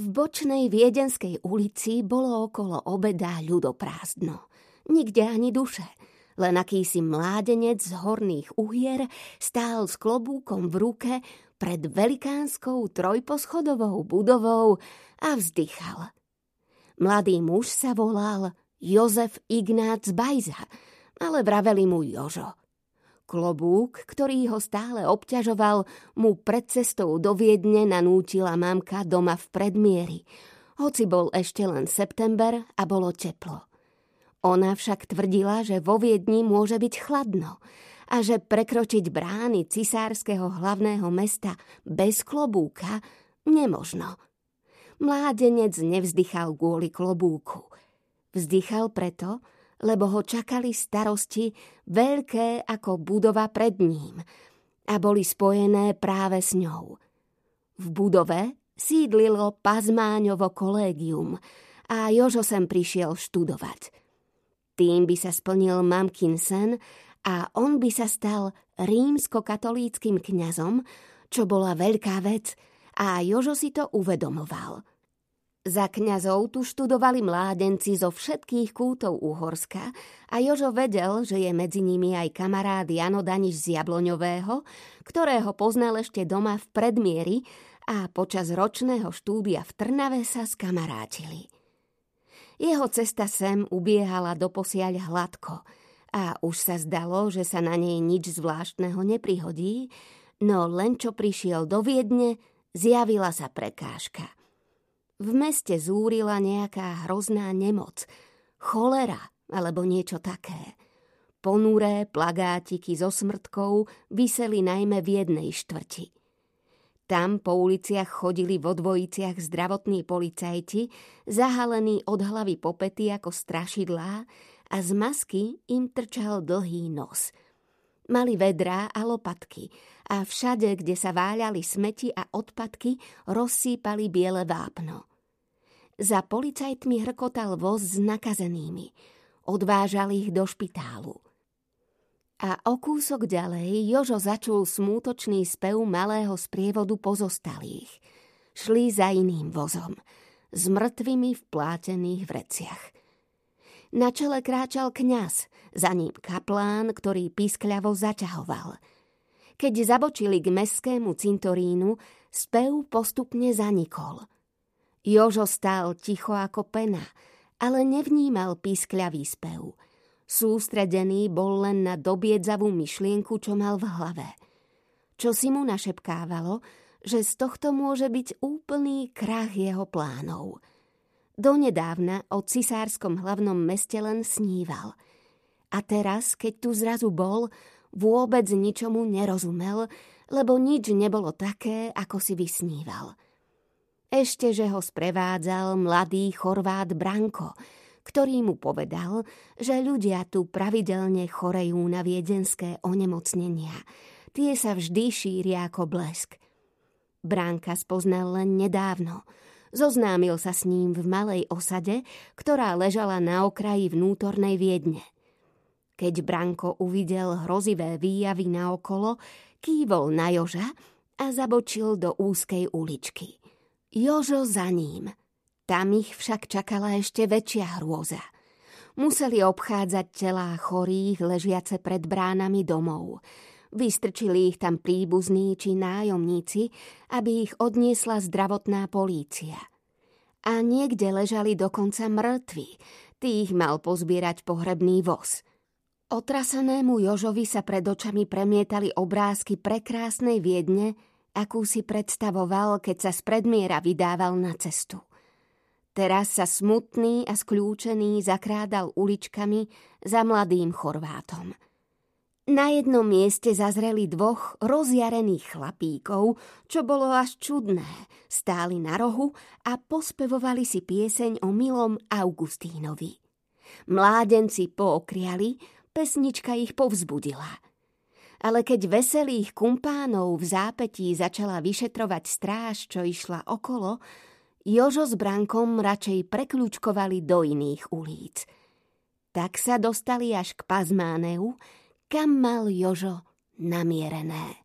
V bočnej viedenskej ulici bolo okolo obeda ľudoprázdno. Nikde ani duše. Len akýsi mládenec z horných uhier stál s klobúkom v ruke pred velikánskou trojposchodovou budovou a vzdychal. Mladý muž sa volal Jozef Ignác Bajza, ale vraveli mu Jožo. Klobúk, ktorý ho stále obťažoval, mu pred cestou do Viedne nanútila mamka doma v predmieri, hoci bol ešte len september a bolo teplo. Ona však tvrdila, že vo Viedni môže byť chladno a že prekročiť brány cisárskeho hlavného mesta bez klobúka nemožno. Mládenec nevzdychal kvôli klobúku. Vzdychal preto, lebo ho čakali starosti veľké ako budova pred ním a boli spojené práve s ňou. V budove sídlilo Pazmáňovo kolégium a Jožo sem prišiel študovať. Tým by sa splnil mamkin sen a on by sa stal rímsko-katolíckým kňazom, čo bola veľká vec a Jožo si to uvedomoval – za kňazov tu študovali mládenci zo všetkých kútov Uhorska a Jožo vedel, že je medzi nimi aj kamarád Jano Daniš z Jabloňového, ktorého poznal ešte doma v predmieri a počas ročného štúdia v Trnave sa skamarátili. Jeho cesta sem ubiehala doposiaľ hladko a už sa zdalo, že sa na nej nič zvláštneho neprihodí, no len čo prišiel do Viedne, zjavila sa prekážka – v meste zúrila nejaká hrozná nemoc, cholera alebo niečo také. Ponuré plagátiky so smrtkou vyseli najmä v jednej štvrti. Tam po uliciach chodili vo dvojiciach zdravotní policajti, zahalení od hlavy po pety ako strašidlá a z masky im trčal dlhý nos. Mali vedrá a lopatky a všade, kde sa váľali smeti a odpadky, rozsýpali biele vápno. Za policajtmi hrkotal voz s nakazenými. Odvážal ich do špitálu. A o kúsok ďalej Jožo začul smútočný spev malého sprievodu pozostalých. Šli za iným vozom, s mŕtvými v plátených vreciach. Na čele kráčal kňaz, za ním kaplán, ktorý pískľavo zaťahoval. Keď zabočili k mestskému cintorínu, spev postupne zanikol – Jožo stál ticho ako pena, ale nevnímal pískľavý spev. Sústredený bol len na dobiedzavú myšlienku, čo mal v hlave. Čo si mu našepkávalo, že z tohto môže byť úplný krach jeho plánov. Donedávna o cisárskom hlavnom meste len sníval. A teraz, keď tu zrazu bol, vôbec ničomu nerozumel, lebo nič nebolo také, ako si vysníval – ešte, že ho sprevádzal mladý Chorvát Branko, ktorý mu povedal, že ľudia tu pravidelne chorejú na viedenské onemocnenia. Tie sa vždy šíria ako blesk. Bránka spoznal len nedávno. Zoznámil sa s ním v malej osade, ktorá ležala na okraji vnútornej Viedne. Keď Branko uvidel hrozivé výjavy naokolo, kývol na Joža a zabočil do úzkej uličky. Jožo za ním. Tam ich však čakala ešte väčšia hrôza. Museli obchádzať telá chorých ležiace pred bránami domov. Vystrčili ich tam príbuzní či nájomníci, aby ich odniesla zdravotná polícia. A niekde ležali dokonca mŕtvi. Tých mal pozbierať pohrebný voz. Otrasenému Jožovi sa pred očami premietali obrázky prekrásnej Viedne, akú si predstavoval, keď sa z predmiera vydával na cestu. Teraz sa smutný a skľúčený zakrádal uličkami za mladým Chorvátom. Na jednom mieste zazreli dvoch rozjarených chlapíkov, čo bolo až čudné. Stáli na rohu a pospevovali si pieseň o milom Augustínovi. Mládenci pookriali, pesnička ich povzbudila – ale keď veselých kumpánov v zápetí začala vyšetrovať stráž, čo išla okolo, Jožo s Brankom radšej prekľúčkovali do iných ulic. Tak sa dostali až k Pazmáneu, kam mal Jožo namierené.